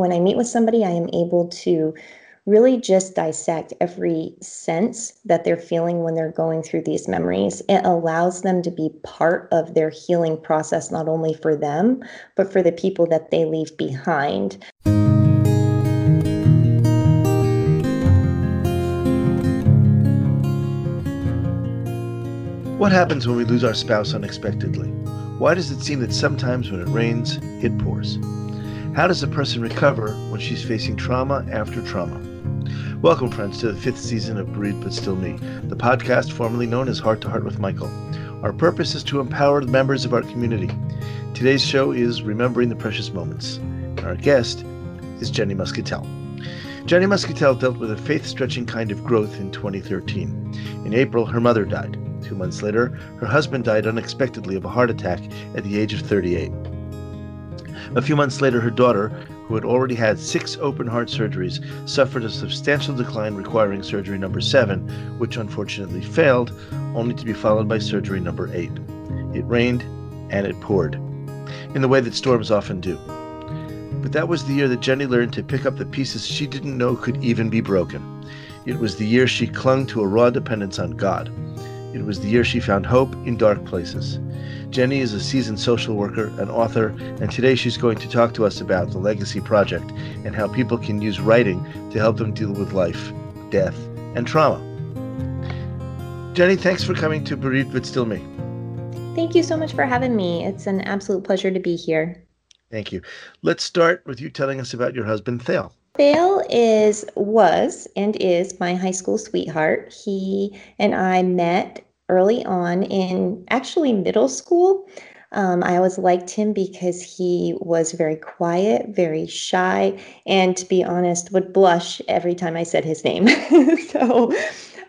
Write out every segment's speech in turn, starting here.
when I meet with somebody, I am able to really just dissect every sense that they're feeling when they're going through these memories. It allows them to be part of their healing process, not only for them, but for the people that they leave behind. What happens when we lose our spouse unexpectedly? Why does it seem that sometimes when it rains, it pours? How does a person recover when she's facing trauma after trauma? Welcome, friends, to the fifth season of Bereaved But Still Me, the podcast formerly known as Heart to Heart with Michael. Our purpose is to empower the members of our community. Today's show is Remembering the Precious Moments. Our guest is Jenny Muscatell. Jenny Muscatell dealt with a faith stretching kind of growth in 2013. In April, her mother died. Two months later, her husband died unexpectedly of a heart attack at the age of 38. A few months later, her daughter, who had already had six open heart surgeries, suffered a substantial decline requiring surgery number seven, which unfortunately failed, only to be followed by surgery number eight. It rained and it poured, in the way that storms often do. But that was the year that Jenny learned to pick up the pieces she didn't know could even be broken. It was the year she clung to a raw dependence on God. It was the year she found hope in dark places. Jenny is a seasoned social worker, an author, and today she's going to talk to us about the Legacy Project and how people can use writing to help them deal with life, death, and trauma. Jenny, thanks for coming to Bereaved But Still Me. Thank you so much for having me. It's an absolute pleasure to be here. Thank you. Let's start with you telling us about your husband, Thale. Thale is was and is my high school sweetheart. He and I met early on in actually middle school. Um, I always liked him because he was very quiet, very shy, and to be honest, would blush every time I said his name. so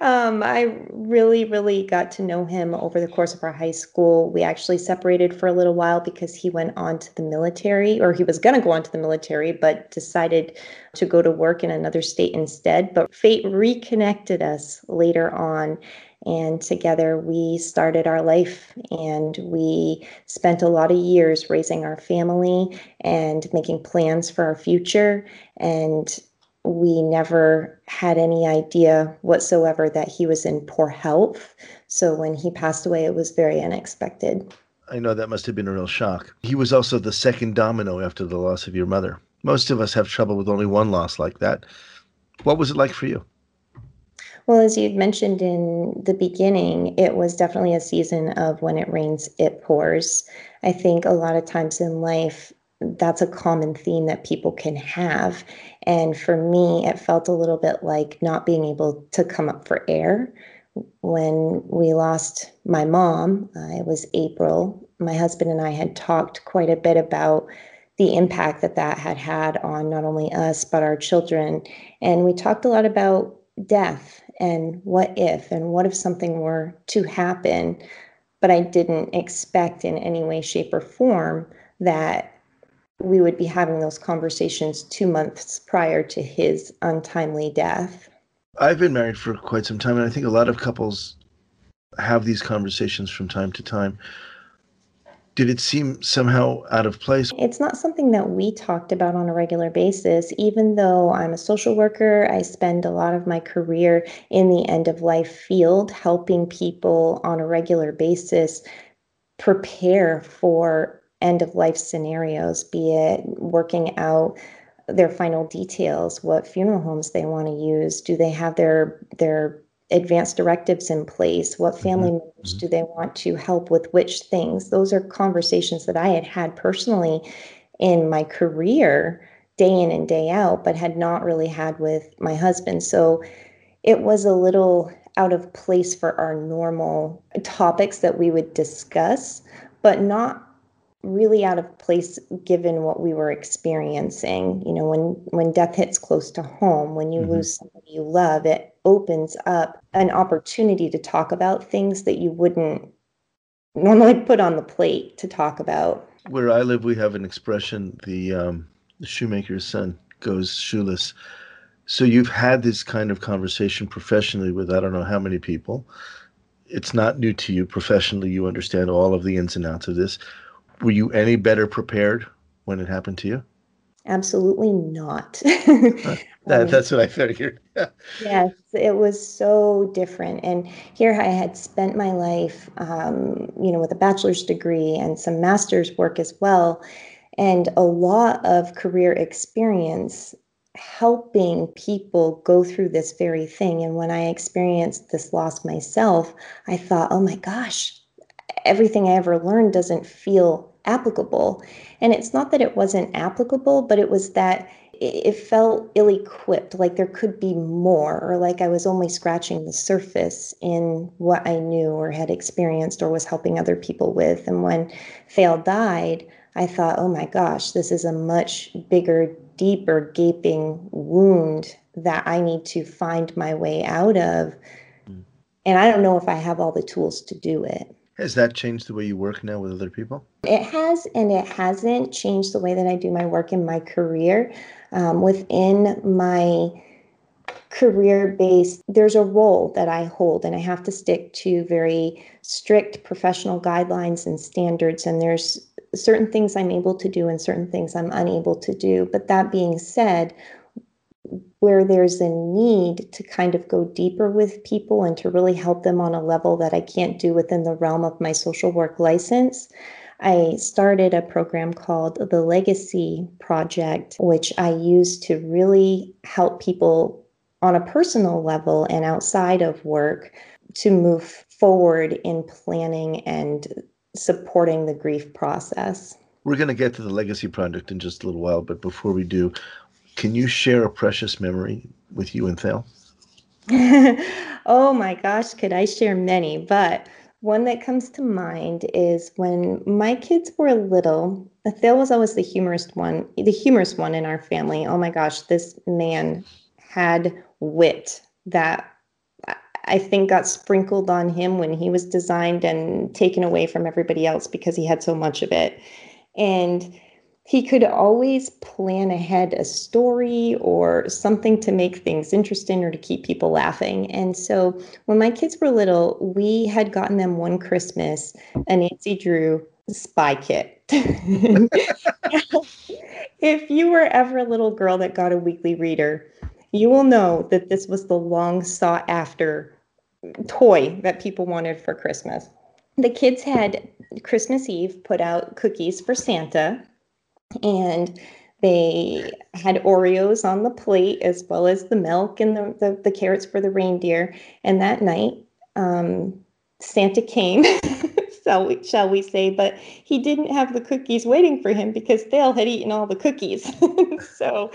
um, I really, really got to know him over the course of our high school. We actually separated for a little while because he went on to the military, or he was going to go on to the military, but decided to go to work in another state instead. But fate reconnected us later on. And together we started our life and we spent a lot of years raising our family and making plans for our future. And we never had any idea whatsoever that he was in poor health. So when he passed away, it was very unexpected. I know that must have been a real shock. He was also the second domino after the loss of your mother. Most of us have trouble with only one loss like that. What was it like for you? Well, as you mentioned in the beginning, it was definitely a season of when it rains, it pours. I think a lot of times in life, that's a common theme that people can have. And for me, it felt a little bit like not being able to come up for air. When we lost my mom, uh, it was April, my husband and I had talked quite a bit about the impact that that had had on not only us, but our children. And we talked a lot about death and what if, and what if something were to happen. But I didn't expect in any way, shape, or form that we would be having those conversations two months prior to his untimely death. I've been married for quite some time, and I think a lot of couples have these conversations from time to time. Did it seem somehow out of place? It's not something that we talked about on a regular basis. Even though I'm a social worker, I spend a lot of my career in the end of life field helping people on a regular basis prepare for end of life scenarios, be it working out their final details, what funeral homes they want to use, do they have their their advanced directives in place, what mm-hmm. family mm-hmm. members do they want to help with which things. Those are conversations that I had had personally in my career day in and day out, but had not really had with my husband. So it was a little out of place for our normal topics that we would discuss, but not really out of place given what we were experiencing. You know when when death hits close to home when you mm-hmm. lose somebody you love it opens up an opportunity to talk about things that you wouldn't normally put on the plate to talk about. Where i live we have an expression the um the shoemaker's son goes shoeless. So you've had this kind of conversation professionally with i don't know how many people. It's not new to you. Professionally you understand all of the ins and outs of this were you any better prepared when it happened to you? Absolutely not. that, um, that's what I figured. yes, it was so different. And here I had spent my life, um, you know, with a bachelor's degree and some master's work as well, and a lot of career experience helping people go through this very thing. And when I experienced this loss myself, I thought, oh my gosh, everything I ever learned doesn't feel applicable. And it's not that it wasn't applicable, but it was that it felt ill equipped, like there could be more, or like I was only scratching the surface in what I knew or had experienced or was helping other people with. And when Thale died, I thought, oh my gosh, this is a much bigger, deeper, gaping wound that I need to find my way out of. Mm. And I don't know if I have all the tools to do it. Has that changed the way you work now with other people? It has, and it hasn't changed the way that I do my work in my career. Um, within my career base, there's a role that I hold, and I have to stick to very strict professional guidelines and standards. And there's certain things I'm able to do and certain things I'm unable to do. But that being said, where there's a need to kind of go deeper with people and to really help them on a level that I can't do within the realm of my social work license, I started a program called the Legacy Project, which I use to really help people on a personal level and outside of work to move forward in planning and supporting the grief process. We're going to get to the Legacy Project in just a little while, but before we do, can you share a precious memory with you and Thale? oh my gosh, could I share many? But one that comes to mind is when my kids were little. Thale was always the humorous one, the humorous one in our family. Oh my gosh, this man had wit that I think got sprinkled on him when he was designed and taken away from everybody else because he had so much of it. And he could always plan ahead a story or something to make things interesting or to keep people laughing. And so when my kids were little, we had gotten them one Christmas a Nancy Drew spy kit. if you were ever a little girl that got a weekly reader, you will know that this was the long sought after toy that people wanted for Christmas. The kids had Christmas Eve put out cookies for Santa and they had Oreos on the plate as well as the milk and the, the, the carrots for the reindeer. And that night, um, Santa came, shall, we, shall we say, but he didn't have the cookies waiting for him because Thale had eaten all the cookies. so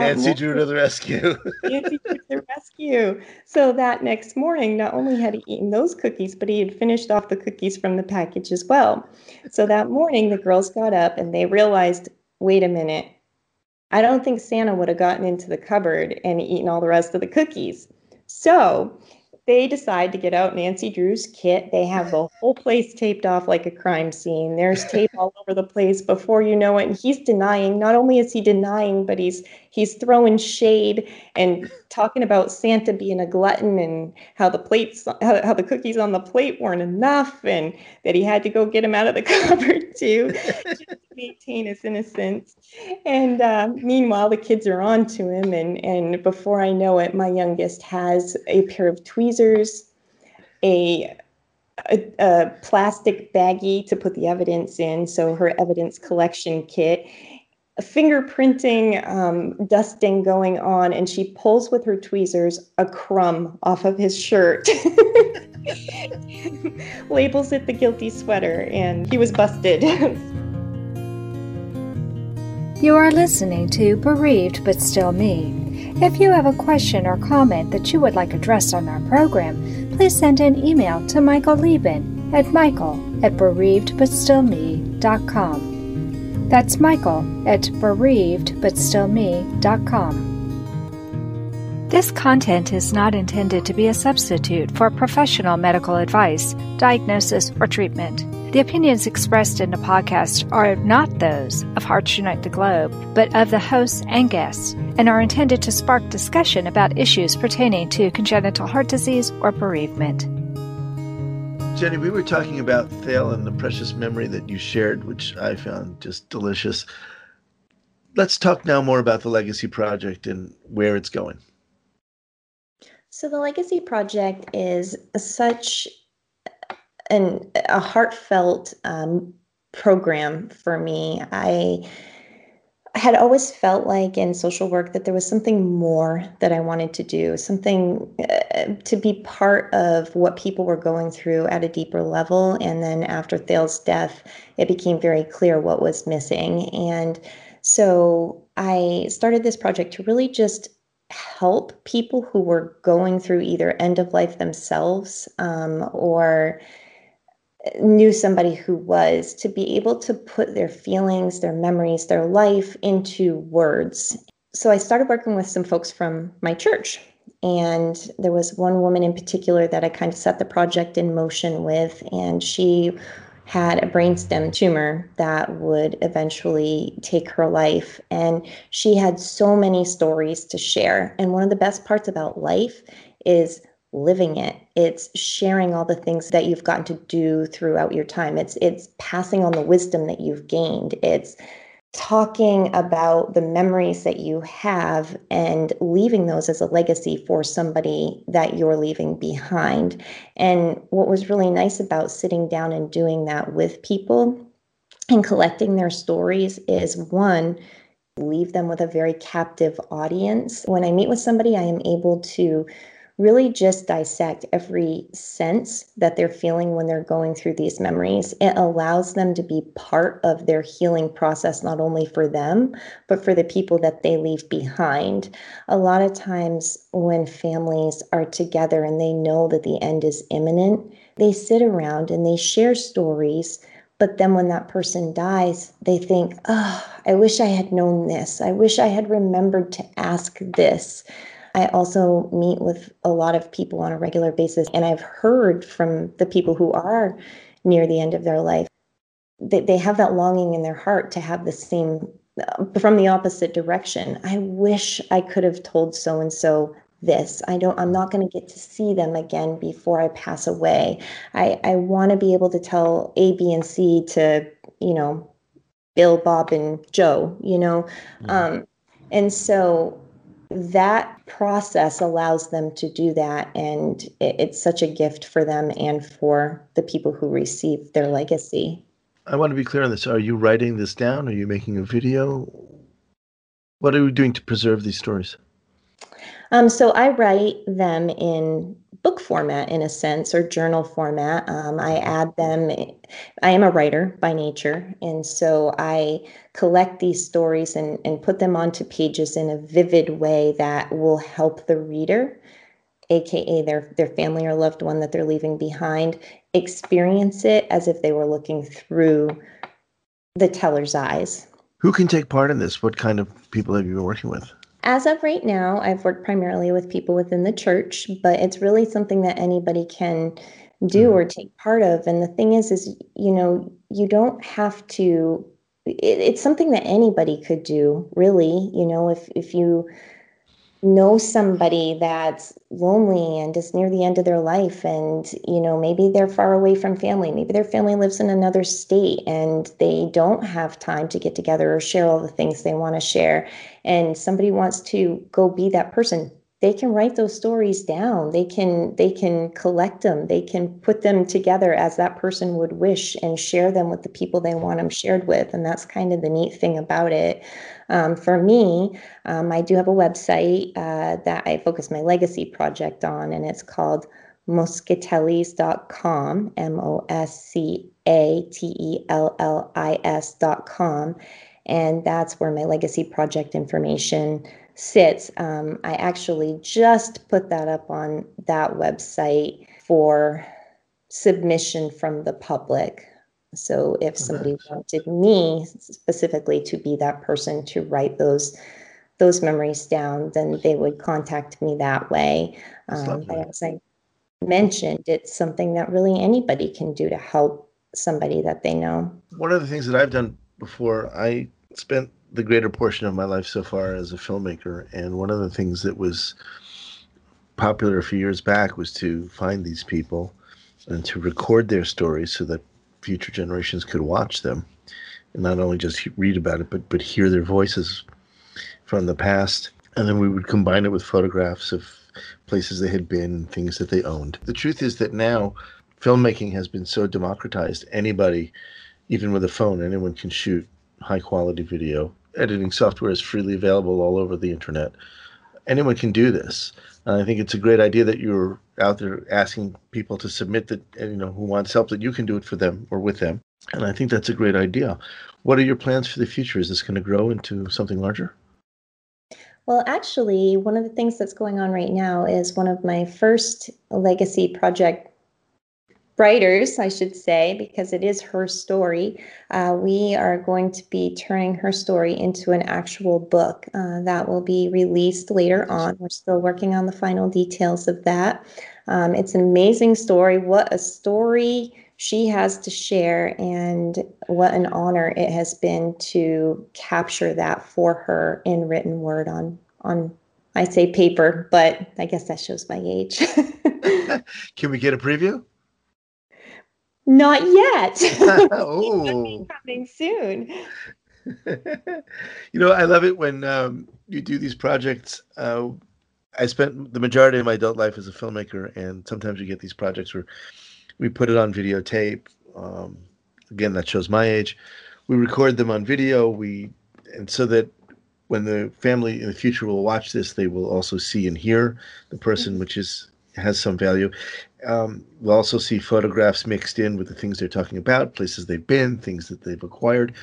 Nancy Drew to the rescue. Nancy Drew to the rescue. So that next morning, not only had he eaten those cookies, but he had finished off the cookies from the package as well. So that morning, the girls got up and they realized, wait a minute, I don't think Santa would have gotten into the cupboard and eaten all the rest of the cookies. So they decide to get out Nancy Drew's kit. They have the whole place taped off like a crime scene. There's tape all over the place before you know it. And he's denying, not only is he denying, but he's he's throwing shade and talking about Santa being a glutton and how the plates how, how the cookies on the plate weren't enough and that he had to go get him out of the cupboard too maintain his innocence. And uh, meanwhile, the kids are on to him, and and before I know it, my youngest has a pair of tweezers, a a, a, plastic baggie to put the evidence in, so her evidence collection kit, fingerprinting, um, dusting going on, and she pulls with her tweezers a crumb off of his shirt. labels it the guilty sweater, and he was busted. you are listening to Bereaved But Still Me. If you have a question or comment that you would like addressed on our program, please send an email to Michael Lieben at michael at bereavedbutstillme.com. That's Michael at bereavedbutstillme.com. This content is not intended to be a substitute for professional medical advice, diagnosis, or treatment. The opinions expressed in the podcast are not those of Hearts Unite the Globe, but of the hosts and guests, and are intended to spark discussion about issues pertaining to congenital heart disease or bereavement. Jenny, we were talking about Thale and the precious memory that you shared, which I found just delicious. let's talk now more about the Legacy Project and where it's going. So, the Legacy Project is such an, a heartfelt um, program for me. I had always felt like in social work that there was something more that I wanted to do, something uh, to be part of what people were going through at a deeper level. And then after Thale's death, it became very clear what was missing. And so I started this project to really just help people who were going through either end of life themselves um, or knew somebody who was to be able to put their feelings, their memories, their life into words. So I started working with some folks from my church. And there was one woman in particular that I kind of set the project in motion with, and she had a brainstem tumor that would eventually take her life. And she had so many stories to share. And one of the best parts about life is living it it's sharing all the things that you've gotten to do throughout your time it's it's passing on the wisdom that you've gained it's talking about the memories that you have and leaving those as a legacy for somebody that you're leaving behind. And what was really nice about sitting down and doing that with people and collecting their stories is one leave them with a very captive audience. When i meet with somebody i am able to really just dissect every sense that they're feeling when they're going through these memories. It allows them to be part of their healing process, not only for them, but for the people that they leave behind. A lot of times, when families are together and they know that the end is imminent, they sit around and they share stories. But then when that person dies, they think, oh, I wish I had known this. I wish I had remembered to ask this. I also meet with a lot of people on a regular basis, and I've heard from the people who are near the end of their life that they have that longing in their heart to have the same from the opposite direction. I wish I could have told so and so this. I don't I'm not going to get to see them again before I pass away. I I want to be able to tell A, B, and C to, you know, Bill, Bob, and Joe, you know. Mm-hmm. Um, and so that process allows them to do that and it's such a gift for them and for the people who receive their legacy. I want to be clear on this. Are you writing this down? Are you making a video? What are we doing to preserve these stories? Um, so i write them in book format in a sense or journal format. Um, I add them. I am a writer by nature, and so I collect these stories and, and put them onto pages in a vivid way that will help the reader, aka their their family or loved one that they're leaving behind, experience it as if they were looking through the teller's eyes. Who can take part in this? What kind of people have you been working with? As of right now, I've worked primarily with people within the church, but it's really something that anybody can do mm-hmm. or take part of. And the thing is, is you know, you don't have to. It, it's something that anybody could do, really. You know, if if you know somebody that's lonely and is near the end of their life and you know maybe they're far away from family. Maybe their family lives in another state and they don't have time to get together or share all the things they want to share. And somebody wants to go be that person. They can write those stories down. They can they can collect them. They can put them together as that person would wish and share them with the people they want them shared with. And that's kind of the neat thing about it um, for me um, i do have a website uh, that i focus my legacy project on and it's called moscatellis.com m-o-s-c-a-t-e-l-l-i-s.com and that's where my legacy project information sits. Um, I actually just put that up on that website for submission from the public. So if somebody wanted me specifically to be that person to write those those memories down, then they would contact me that way. Um, but as I mentioned, it's something that really anybody can do to help somebody that they know. One of the things that I've done before, I spent the greater portion of my life so far as a filmmaker. And one of the things that was popular a few years back was to find these people and to record their stories so that future generations could watch them. and not only just read about it, but but hear their voices from the past, and then we would combine it with photographs of places they had been, things that they owned. The truth is that now filmmaking has been so democratized. Anybody, even with a phone, anyone can shoot high quality video. Editing software is freely available all over the internet. Anyone can do this. I think it's a great idea that you're out there asking people to submit that uh, you know who wants help that you can do it for them or with them. And I think that's a great idea. What are your plans for the future? Is this going to grow into something larger? Well, actually, one of the things that's going on right now is one of my first legacy project writers, I should say, because it is her story. Uh, we are going to be turning her story into an actual book uh, that will be released later on. We're still working on the final details of that. Um, it's an amazing story. What a story she has to share, and what an honor it has been to capture that for her in written word on on I say paper, but I guess that shows my age. Can we get a preview? Not yet. oh, coming soon. you know, I love it when um, you do these projects. Uh, I spent the majority of my adult life as a filmmaker, and sometimes we get these projects where we put it on videotape. Um, again, that shows my age. We record them on video. We and so that when the family in the future will watch this, they will also see and hear the person, mm-hmm. which is has some value. Um, we'll also see photographs mixed in with the things they're talking about, places they've been, things that they've acquired.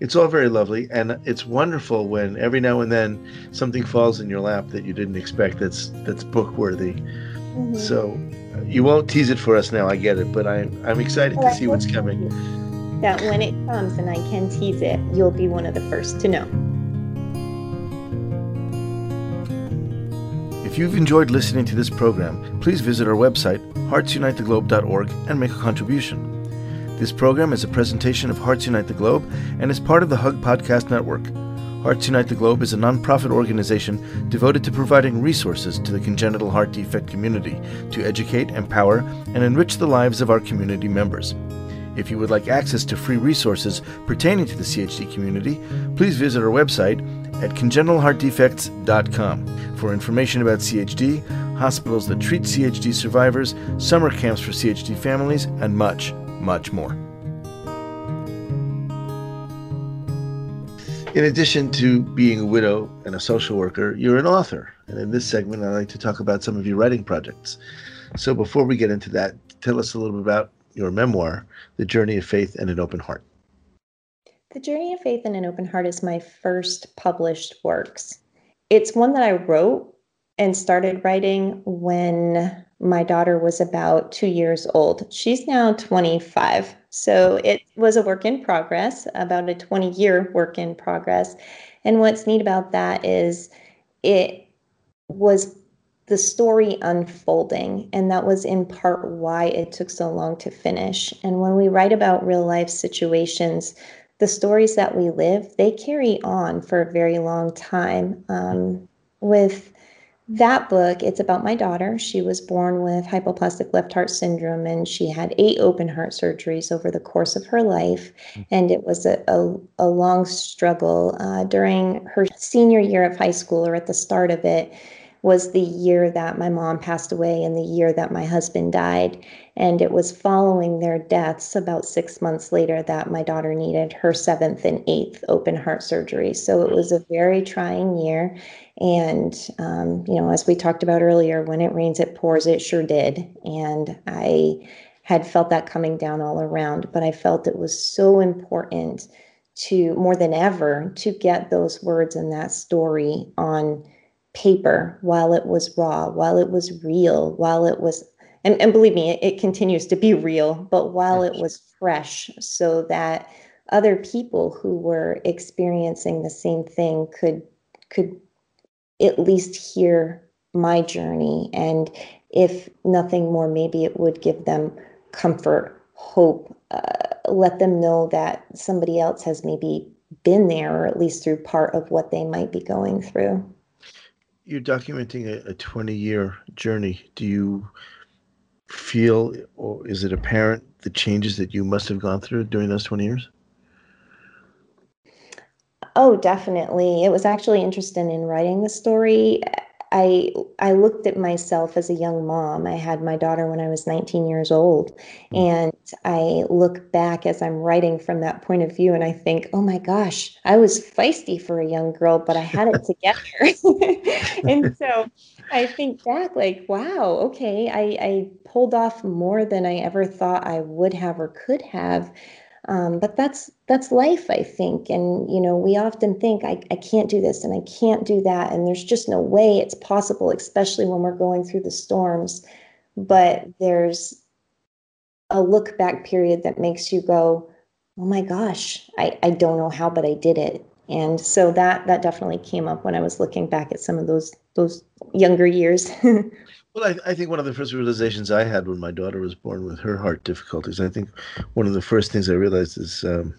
It's all very lovely, and it's wonderful when every now and then something falls in your lap that you didn't expect. That's that's book worthy. Mm-hmm. So you won't tease it for us now. I get it, but I'm I'm excited well, to see what's coming. That when it comes and I can tease it, you'll be one of the first to know. If you've enjoyed listening to this program, please visit our website, heartsunitetheglobe.org, and make a contribution. This program is a presentation of Hearts Unite the Globe and is part of the Hug Podcast Network. Hearts Unite the Globe is a nonprofit organization devoted to providing resources to the congenital heart defect community to educate, empower, and enrich the lives of our community members. If you would like access to free resources pertaining to the CHD community, please visit our website at congenitalheartdefects.com for information about CHD, hospitals that treat CHD survivors, summer camps for CHD families, and much, much more. In addition to being a widow and a social worker, you're an author. And in this segment, I'd like to talk about some of your writing projects. So before we get into that, tell us a little bit about your memoir, The Journey of Faith and an Open Heart. The Journey of Faith in an Open Heart is my first published works. It's one that I wrote and started writing when my daughter was about two years old. She's now 25. So it was a work in progress, about a 20 year work in progress. And what's neat about that is it was the story unfolding. And that was in part why it took so long to finish. And when we write about real life situations, the stories that we live, they carry on for a very long time. Um, with that book, it's about my daughter. She was born with hypoplastic left heart syndrome and she had eight open heart surgeries over the course of her life. Mm. And it was a, a, a long struggle. Uh, during her senior year of high school or at the start of it, was the year that my mom passed away and the year that my husband died. And it was following their deaths about six months later that my daughter needed her seventh and eighth open heart surgery. So it was a very trying year. And, um, you know, as we talked about earlier, when it rains, it pours, it sure did. And I had felt that coming down all around, but I felt it was so important to more than ever to get those words and that story on paper while it was raw, while it was real, while it was, and, and believe me, it, it continues to be real, but while it was fresh, so that other people who were experiencing the same thing could could at least hear my journey. And if nothing more maybe it would give them comfort hope uh, let them know that somebody else has maybe been there or at least through part of what they might be going through you're documenting a, a 20 year journey. Do you feel, or is it apparent, the changes that you must have gone through during those 20 years? Oh, definitely. It was actually interesting in writing the story. I I looked at myself as a young mom. I had my daughter when I was 19 years old, hmm. and I look back as I'm writing from that point of view, and I think, oh my gosh, I was feisty for a young girl, but I had it together. and so I think back, like, wow, okay, I, I pulled off more than I ever thought I would have or could have. Um, but that's that's life, I think. And you know, we often think I, I can't do this and I can't do that, and there's just no way it's possible, especially when we're going through the storms. But there's a look back period that makes you go, oh my gosh, I, I don't know how, but I did it. And so that that definitely came up when I was looking back at some of those those younger years. Well, I, I, think one of the first realizations I had when my daughter was born with her heart difficulties, I think one of the first things I realized is, um,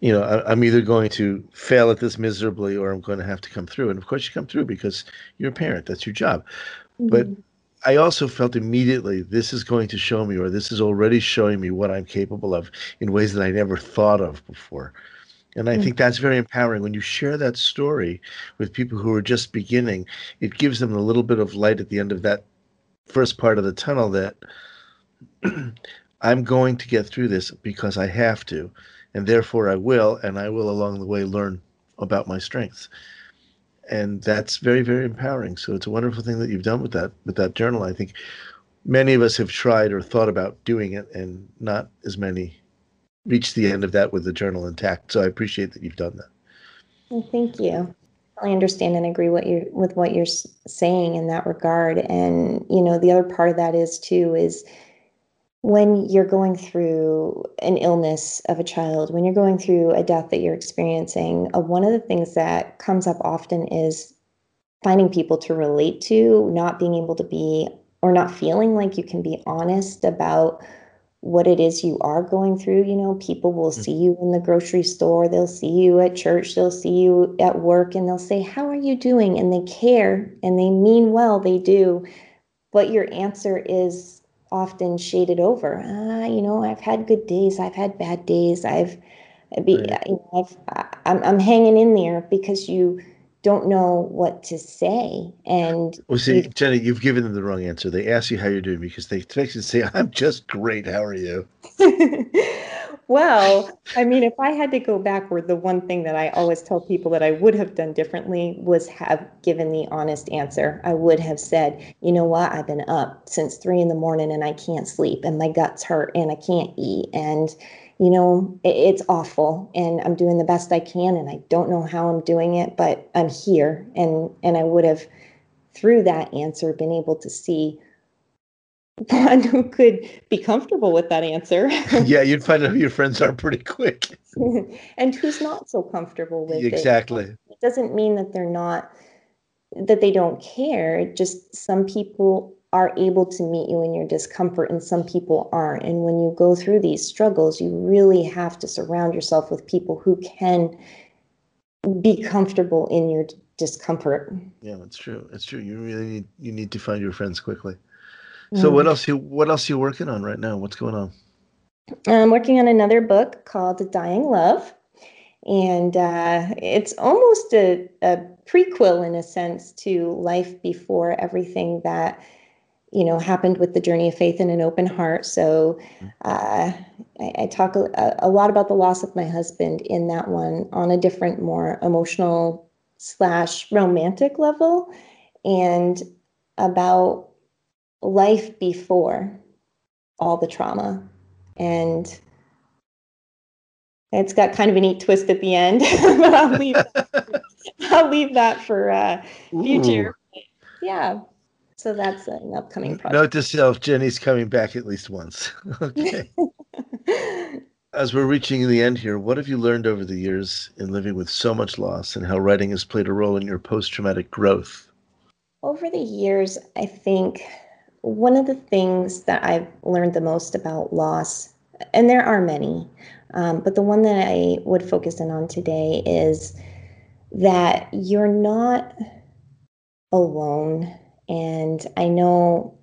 you know, I, am either going to fail at this miserably or I'm going to have to come through. And of course, you come through because you're a parent, that's your job. Mm-hmm. But I also felt immediately this is going to show me, or this is already showing me what I'm capable of in ways that I never thought of before. And I mm-hmm. think that's very empowering. When you share that story with people who are just beginning, it gives them a little bit of light at the end of that first part of the tunnel that I'm going to get through this because I have to, and therefore I will, and I will along the way learn about my strengths. And that's very, very empowering. So it's a wonderful thing that you've done with that with that journal. I think many of us have tried or thought about doing it, and not as many reach the end of that with the journal intact. So I appreciate that you've done that. Well, thank you. I understand and agree what you with what you're saying in that regard. And you know, the other part of that is too is when you're going through an illness of a child, when you're going through a death that you're experiencing, uh, one of the things that comes up often is finding people to relate to, not being able to be or not feeling like you can be honest about what it is you are going through. You know, people will mm. see you in the grocery store, they'll see you at church, they'll see you at work, and they'll say, How are you doing? And they care and they mean well, they do. But your answer is often shaded over. Ah, you know, I've had good days, I've had bad days, I've, be, right. you know, I've, I'm, I'm hanging in there because you don't know what to say. And well, see, Jenny, you've given them the wrong answer. They ask you how you're doing because they expect you to say, "I'm just great. How are you?" well, I mean, if I had to go backward, the one thing that I always tell people that I would have done differently was have given the honest answer. I would have said, "You know what? I've been up since three in the morning and I can't sleep, and my guts hurt, and I can't eat, and." you know, it, it's awful and I'm doing the best I can and I don't know how I'm doing it, but I'm here. And and I would have through that answer been able to see one who could be comfortable with that answer. yeah, you'd find out who your friends are pretty quick. and who's not so comfortable with exactly. it. Exactly. It doesn't mean that they're not that they don't care. Just some people are able to meet you in your discomfort and some people aren't. And when you go through these struggles, you really have to surround yourself with people who can be comfortable in your discomfort. Yeah, that's true. That's true. You really need you need to find your friends quickly. So mm. what else you what else are you working on right now? What's going on? I'm working on another book called Dying Love. And uh, it's almost a, a prequel in a sense to life before everything that you know happened with the journey of faith and an open heart so uh, I, I, talk a, a, lot about the loss of my husband in that one on a different more emotional slash romantic level and about life before all the trauma and it's got kind of a neat twist at the end but i'll leave that, i'll leave that for uh, future Ooh. yeah so that's an upcoming project. Note to self: Jenny's coming back at least once. okay. As we're reaching the end here, what have you learned over the years in living with so much loss, and how writing has played a role in your post-traumatic growth? Over the years, I think one of the things that I've learned the most about loss, and there are many, um, but the one that I would focus in on today is that you're not alone and I know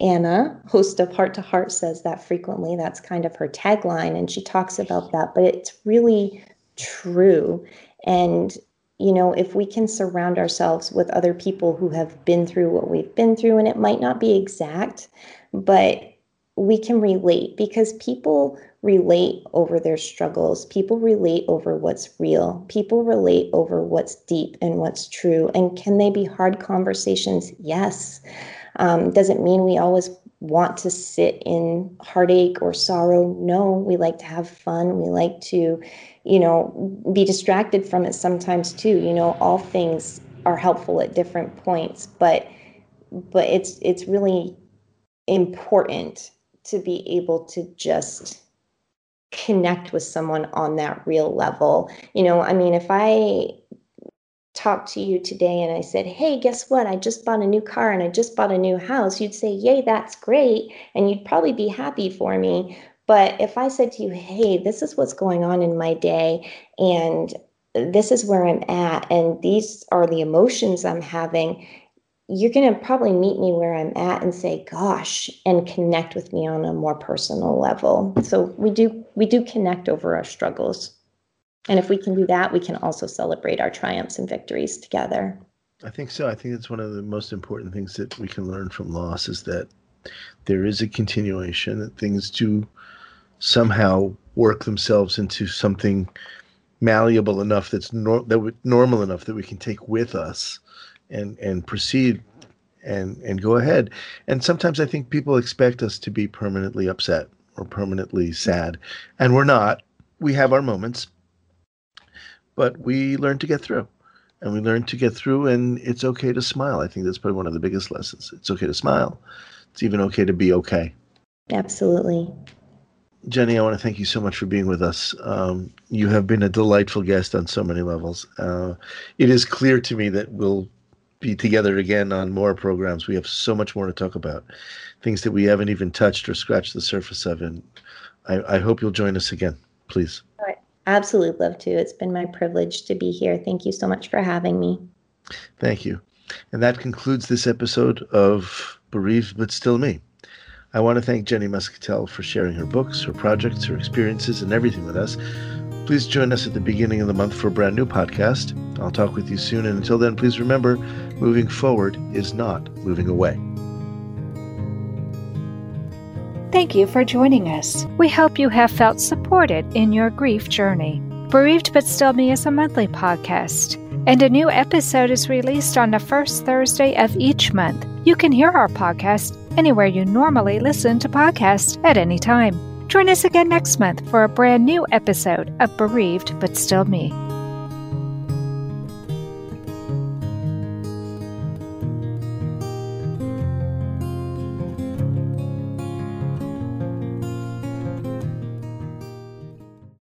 Anna, host of Heart to Heart, says that frequently. That's kind of her tagline, and she talks about that, but it's really true. And, you know, if we can surround ourselves with other people who have been through what we've been through, and it might not be exact, but we can relate because people relate over their struggles. People relate over what's real. People relate over what's deep and what's true. And can they be hard conversations? Yes. Um, doesn't mean we always want to sit in heartache or sorrow. No, we like to have fun. We like to, you know, be distracted from it sometimes too. You know, all things are helpful at different points, but but it's it's really important to be able to just connect with someone on that real level. You know, I mean, if I talked to you today and I said, Hey, guess what? I just bought a new car and I just bought a new house, you'd say, Yay, that's great. And you'd probably be happy for me. But if I said to you, Hey, this is what's going on in my day and this is where I'm at, and these are the emotions I'm having, you're going to probably meet me where I'm at and say, "Gosh," and connect with me on a more personal level. So we do we do connect over our struggles. And if we can do that, we can also celebrate our triumphs and victories together. I think so. I think that's one of the most important things that we can learn from loss is that there is a continuation, that things do somehow work themselves into something malleable enough that's nor- that normal enough that we can take with us and and proceed and and go ahead. And sometimes I think people expect us to be permanently upset or permanently sad, and we're not. We have our moments, but we learn to get through. And we learn to get through, and it's okay to smile. I think that's probably one of the biggest lessons. It's okay to smile. It's even okay to be okay. Absolutely. Jenny, I want to thank you so much for being with us. Um, you have been a delightful guest on so many levels. Uh, it is clear to me that we'll be together again on more programs. We have so much more to talk about, things that we haven't even touched or scratched the surface of. And I, I hope you'll join us again, please. I absolutely love to. It's been my privilege to be here. Thank you so much for having me. Thank you. And that concludes this episode of Bereaved But Still Me. I want to thank Jenny Muscatell for sharing her books, her projects, her experiences, and everything with us. Please join us at the beginning of the month for a brand new podcast. I'll talk with you soon. And until then, please remember moving forward is not moving away. Thank you for joining us. We hope you have felt supported in your grief journey. Bereaved But Still Me is a monthly podcast, and a new episode is released on the first Thursday of each month. You can hear our podcast anywhere you normally listen to podcasts at any time. Join us again next month for a brand new episode of Bereaved But Still Me.